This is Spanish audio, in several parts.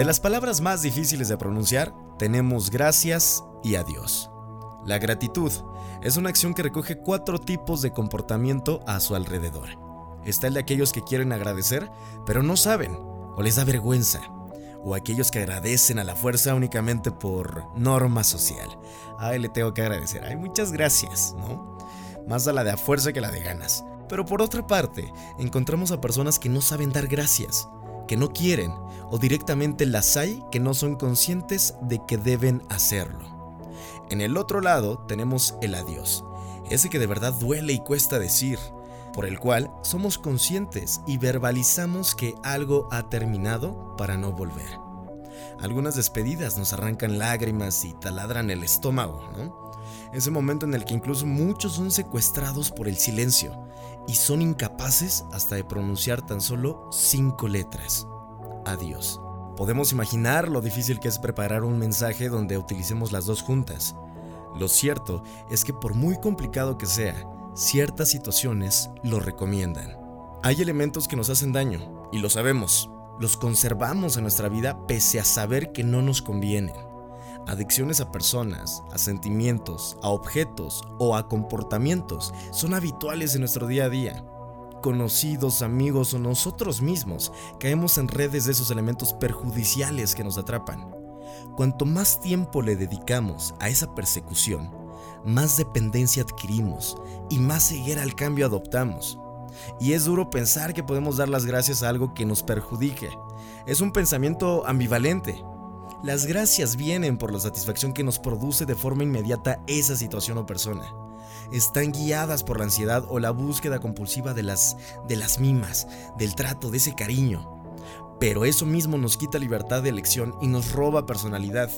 De las palabras más difíciles de pronunciar, tenemos gracias y adiós. La gratitud es una acción que recoge cuatro tipos de comportamiento a su alrededor. Está el de aquellos que quieren agradecer, pero no saben, o les da vergüenza, o aquellos que agradecen a la fuerza únicamente por norma social. Ay, le tengo que agradecer. Ay, muchas gracias, ¿no? Más a la de a fuerza que la de ganas. Pero por otra parte, encontramos a personas que no saben dar gracias, que no quieren, o directamente las hay que no son conscientes de que deben hacerlo. En el otro lado tenemos el adiós, ese que de verdad duele y cuesta decir, por el cual somos conscientes y verbalizamos que algo ha terminado para no volver. Algunas despedidas nos arrancan lágrimas y taladran el estómago, ¿no? Ese momento en el que incluso muchos son secuestrados por el silencio y son incapaces hasta de pronunciar tan solo cinco letras. Adiós. Podemos imaginar lo difícil que es preparar un mensaje donde utilicemos las dos juntas. Lo cierto es que por muy complicado que sea, ciertas situaciones lo recomiendan. Hay elementos que nos hacen daño, y lo sabemos. Los conservamos en nuestra vida pese a saber que no nos convienen. Adicciones a personas, a sentimientos, a objetos o a comportamientos son habituales en nuestro día a día. Conocidos, amigos o nosotros mismos caemos en redes de esos elementos perjudiciales que nos atrapan. Cuanto más tiempo le dedicamos a esa persecución, más dependencia adquirimos y más ceguera al cambio adoptamos. Y es duro pensar que podemos dar las gracias a algo que nos perjudique. Es un pensamiento ambivalente. Las gracias vienen por la satisfacción que nos produce de forma inmediata esa situación o persona. Están guiadas por la ansiedad o la búsqueda compulsiva de las, de las mimas, del trato, de ese cariño. Pero eso mismo nos quita libertad de elección y nos roba personalidad.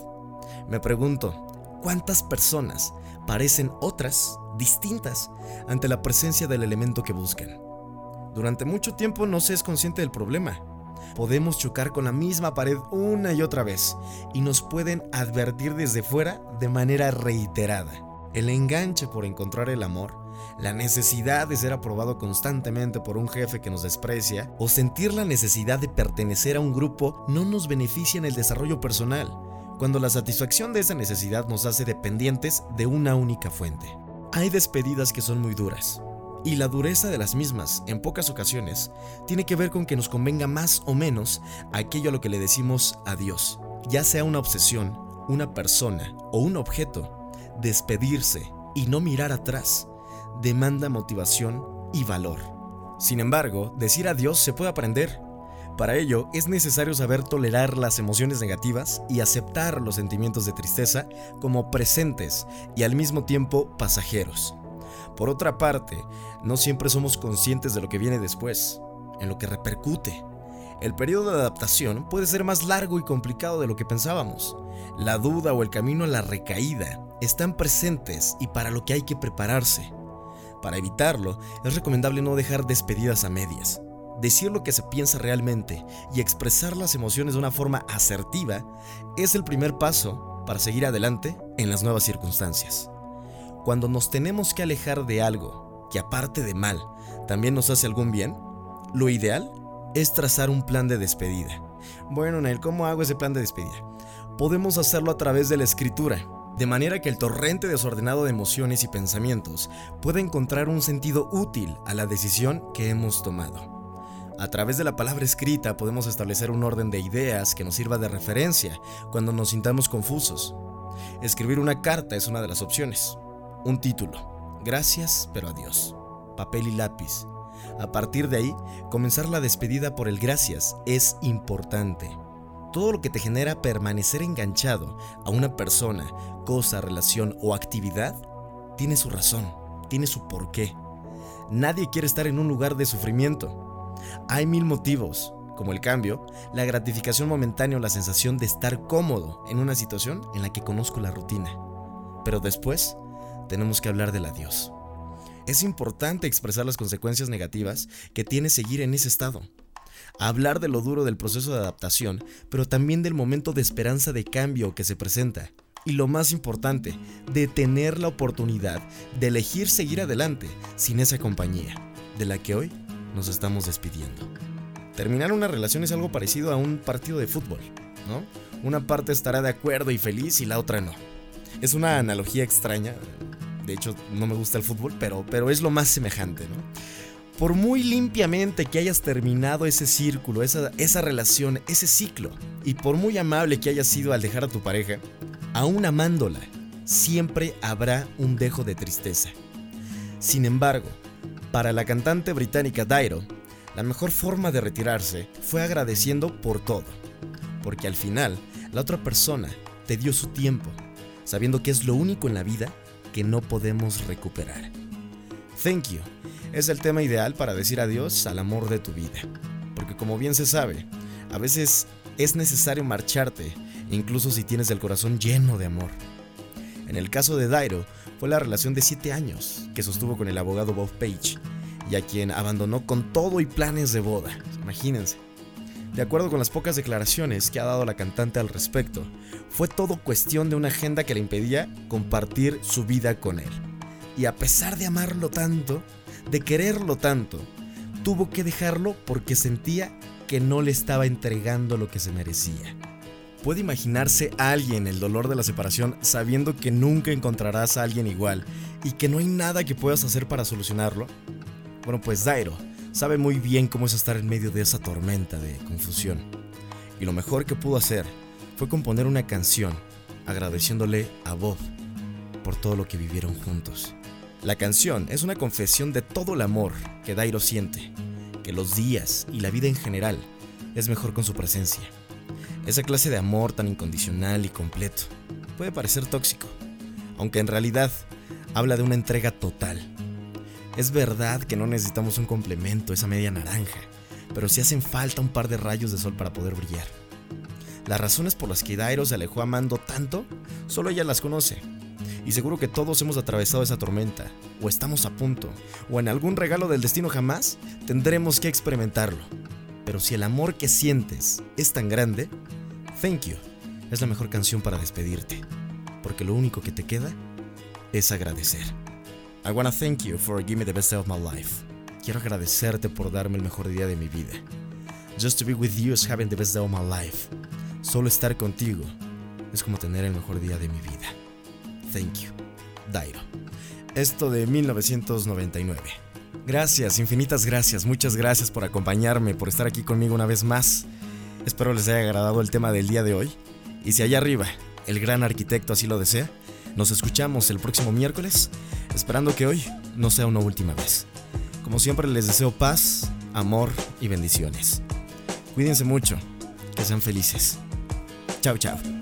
Me pregunto, ¿cuántas personas parecen otras, distintas, ante la presencia del elemento que buscan? Durante mucho tiempo no se es consciente del problema. Podemos chocar con la misma pared una y otra vez y nos pueden advertir desde fuera de manera reiterada. El enganche por encontrar el amor la necesidad de ser aprobado constantemente por un jefe que nos desprecia o sentir la necesidad de pertenecer a un grupo no nos beneficia en el desarrollo personal, cuando la satisfacción de esa necesidad nos hace dependientes de una única fuente. Hay despedidas que son muy duras, y la dureza de las mismas, en pocas ocasiones, tiene que ver con que nos convenga más o menos aquello a lo que le decimos adiós, ya sea una obsesión, una persona o un objeto, despedirse y no mirar atrás demanda motivación y valor. Sin embargo, decir adiós se puede aprender. Para ello es necesario saber tolerar las emociones negativas y aceptar los sentimientos de tristeza como presentes y al mismo tiempo pasajeros. Por otra parte, no siempre somos conscientes de lo que viene después, en lo que repercute. El periodo de adaptación puede ser más largo y complicado de lo que pensábamos. La duda o el camino a la recaída están presentes y para lo que hay que prepararse. Para evitarlo, es recomendable no dejar despedidas a medias. Decir lo que se piensa realmente y expresar las emociones de una forma asertiva es el primer paso para seguir adelante en las nuevas circunstancias. Cuando nos tenemos que alejar de algo que aparte de mal, también nos hace algún bien, lo ideal es trazar un plan de despedida. Bueno, Nail, ¿cómo hago ese plan de despedida? Podemos hacerlo a través de la escritura de manera que el torrente desordenado de emociones y pensamientos pueda encontrar un sentido útil a la decisión que hemos tomado. A través de la palabra escrita podemos establecer un orden de ideas que nos sirva de referencia cuando nos sintamos confusos. Escribir una carta es una de las opciones. Un título. Gracias, pero adiós. Papel y lápiz. A partir de ahí, comenzar la despedida por el gracias es importante. Todo lo que te genera permanecer enganchado a una persona, cosa, relación o actividad tiene su razón, tiene su porqué. Nadie quiere estar en un lugar de sufrimiento. Hay mil motivos, como el cambio, la gratificación momentánea o la sensación de estar cómodo en una situación en la que conozco la rutina. Pero después tenemos que hablar del adiós. Es importante expresar las consecuencias negativas que tiene seguir en ese estado hablar de lo duro del proceso de adaptación, pero también del momento de esperanza de cambio que se presenta. Y lo más importante, de tener la oportunidad de elegir seguir adelante sin esa compañía, de la que hoy nos estamos despidiendo. Terminar una relación es algo parecido a un partido de fútbol. ¿no? Una parte estará de acuerdo y feliz y la otra no. Es una analogía extraña. De hecho, no me gusta el fútbol, pero, pero es lo más semejante, ¿no? Por muy limpiamente que hayas terminado ese círculo, esa, esa relación, ese ciclo, y por muy amable que hayas sido al dejar a tu pareja, aún amándola, siempre habrá un dejo de tristeza. Sin embargo, para la cantante británica Dairo, la mejor forma de retirarse fue agradeciendo por todo, porque al final la otra persona te dio su tiempo, sabiendo que es lo único en la vida que no podemos recuperar. Thank you es el tema ideal para decir adiós al amor de tu vida, porque como bien se sabe, a veces es necesario marcharte, incluso si tienes el corazón lleno de amor. En el caso de Dairo, fue la relación de 7 años que sostuvo con el abogado Bob Page, y a quien abandonó con todo y planes de boda, imagínense. De acuerdo con las pocas declaraciones que ha dado la cantante al respecto, fue todo cuestión de una agenda que le impedía compartir su vida con él. Y a pesar de amarlo tanto, de quererlo tanto, tuvo que dejarlo porque sentía que no le estaba entregando lo que se merecía. ¿Puede imaginarse alguien el dolor de la separación sabiendo que nunca encontrarás a alguien igual y que no hay nada que puedas hacer para solucionarlo? Bueno, pues Dairo sabe muy bien cómo es estar en medio de esa tormenta de confusión. Y lo mejor que pudo hacer fue componer una canción agradeciéndole a Bob por todo lo que vivieron juntos. La canción es una confesión de todo el amor que Dairo siente, que los días y la vida en general es mejor con su presencia. Esa clase de amor tan incondicional y completo puede parecer tóxico, aunque en realidad habla de una entrega total es verdad que no necesitamos un complemento, esa media naranja, pero sí hacen falta un par de rayos de sol para poder brillar. Las razones por las que Dairo se alejó amando tanto, solo ella las conoce. Y seguro que todos hemos atravesado esa tormenta, o estamos a punto, o en algún regalo del destino jamás, tendremos que experimentarlo. Pero si el amor que sientes es tan grande, Thank You es la mejor canción para despedirte, porque lo único que te queda es agradecer. I wanna thank you for giving me the best day of my life. Quiero agradecerte por darme el mejor día de mi vida. Just to be with you is having the best day of my life. Solo estar contigo es como tener el mejor día de mi vida. Thank you. Dairo. Esto de 1999. Gracias, infinitas gracias, muchas gracias por acompañarme, por estar aquí conmigo una vez más. Espero les haya agradado el tema del día de hoy. Y si allá arriba el gran arquitecto así lo desea, nos escuchamos el próximo miércoles, esperando que hoy no sea una última vez. Como siempre les deseo paz, amor y bendiciones. Cuídense mucho, que sean felices. Chao, chao.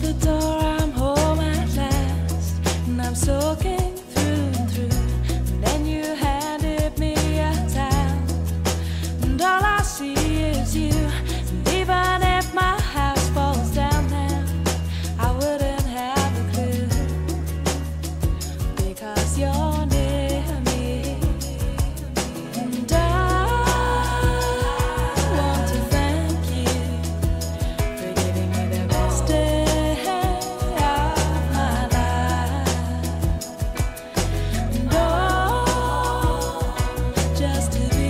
The door, I'm home at last, and I'm soaking. to be